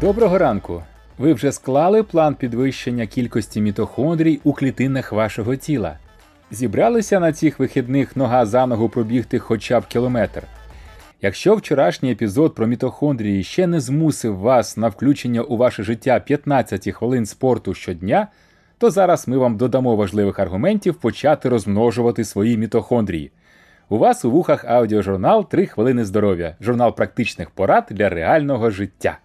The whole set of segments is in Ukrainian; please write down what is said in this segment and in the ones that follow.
Доброго ранку! Ви вже склали план підвищення кількості мітохондрій у клітинах вашого тіла. Зібралися на цих вихідних нога за ногу пробігти хоча б кілометр. Якщо вчорашній епізод про мітохондрії ще не змусив вас на включення у ваше життя 15 хвилин спорту щодня, то зараз ми вам додамо важливих аргументів почати розмножувати свої мітохондрії. У вас у вухах аудіожурнал «3 хвилини здоров'я, журнал практичних порад для реального життя.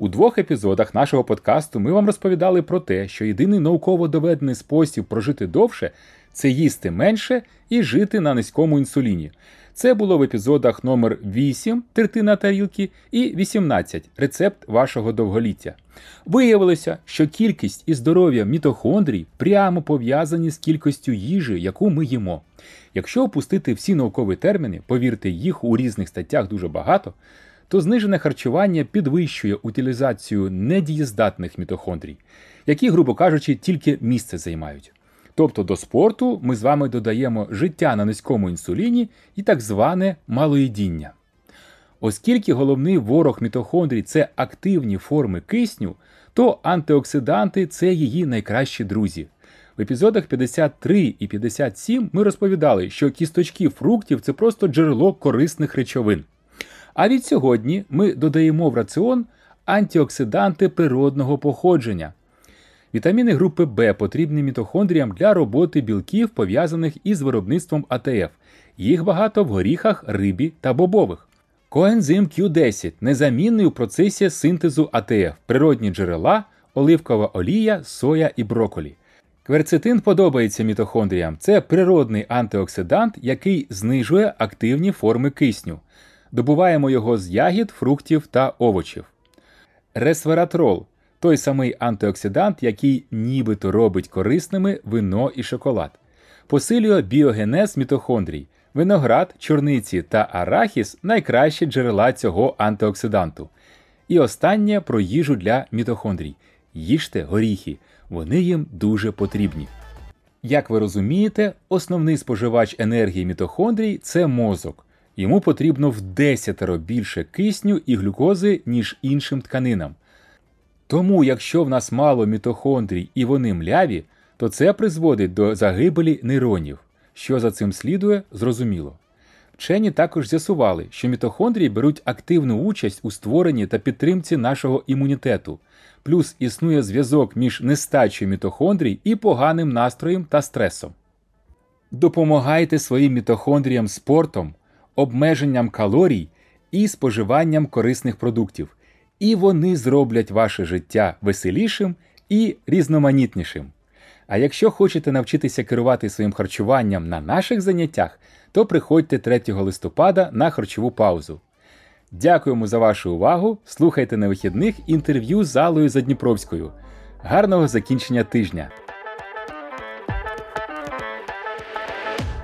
У двох епізодах нашого подкасту ми вам розповідали про те, що єдиний науково доведений спосіб прожити довше це їсти менше і жити на низькому інсуліні. Це було в епізодах номер 8 третина тарілки і 18 рецепт вашого довголіття. Виявилося, що кількість і здоров'я мітохондрій прямо пов'язані з кількістю їжі, яку ми їмо. Якщо опустити всі наукові терміни, повірте, їх у різних статтях дуже багато, то знижене харчування підвищує утилізацію недієздатних мітохондрій, які, грубо кажучи, тільки місце займають. Тобто до спорту ми з вами додаємо життя на низькому інсуліні і так зване малоїдіння. Оскільки головний ворог мітохондрій це активні форми кисню, то антиоксиданти це її найкращі друзі. В епізодах 53 і 57 ми розповідали, що кісточки фруктів це просто джерело корисних речовин. А від сьогодні ми додаємо в раціон антиоксиданти природного походження. Вітаміни групи В потрібні мітохондріям для роботи білків, пов'язаних із виробництвом АТФ. Їх багато в горіхах, рибі та бобових. Коензим Q10 незамінний у процесі синтезу АТФ, природні джерела, оливкова олія, соя і броколі. Кверцетин подобається мітохондріям. Це природний антиоксидант, який знижує активні форми кисню. Добуваємо його з ягід, фруктів та овочів. Ресвератрол той самий антиоксидант, який нібито робить корисними вино і шоколад, посилює біогенез мітохондрій. Виноград, чорниці та арахіс найкращі джерела цього антиоксиданту. І останнє про їжу для мітохондрій. Їжте горіхи, вони їм дуже потрібні. Як ви розумієте, основний споживач енергії мітохондрій це мозок. Йому потрібно в десятеро більше кисню і глюкози, ніж іншим тканинам. Тому, якщо в нас мало мітохондрій і вони мляві, то це призводить до загибелі нейронів. Що за цим слідує, зрозуміло. Вчені також з'ясували, що мітохондрії беруть активну участь у створенні та підтримці нашого імунітету, плюс існує зв'язок між нестачею мітохондрій і поганим настроєм та стресом. Допомагайте своїм мітохондріям спортом, обмеженням калорій і споживанням корисних продуктів, і вони зроблять ваше життя веселішим і різноманітнішим. А якщо хочете навчитися керувати своїм харчуванням на наших заняттях, то приходьте 3 листопада на харчову паузу. Дякуємо за вашу увагу. Слухайте на вихідних інтерв'ю з Алою Задніпровською. Гарного закінчення тижня!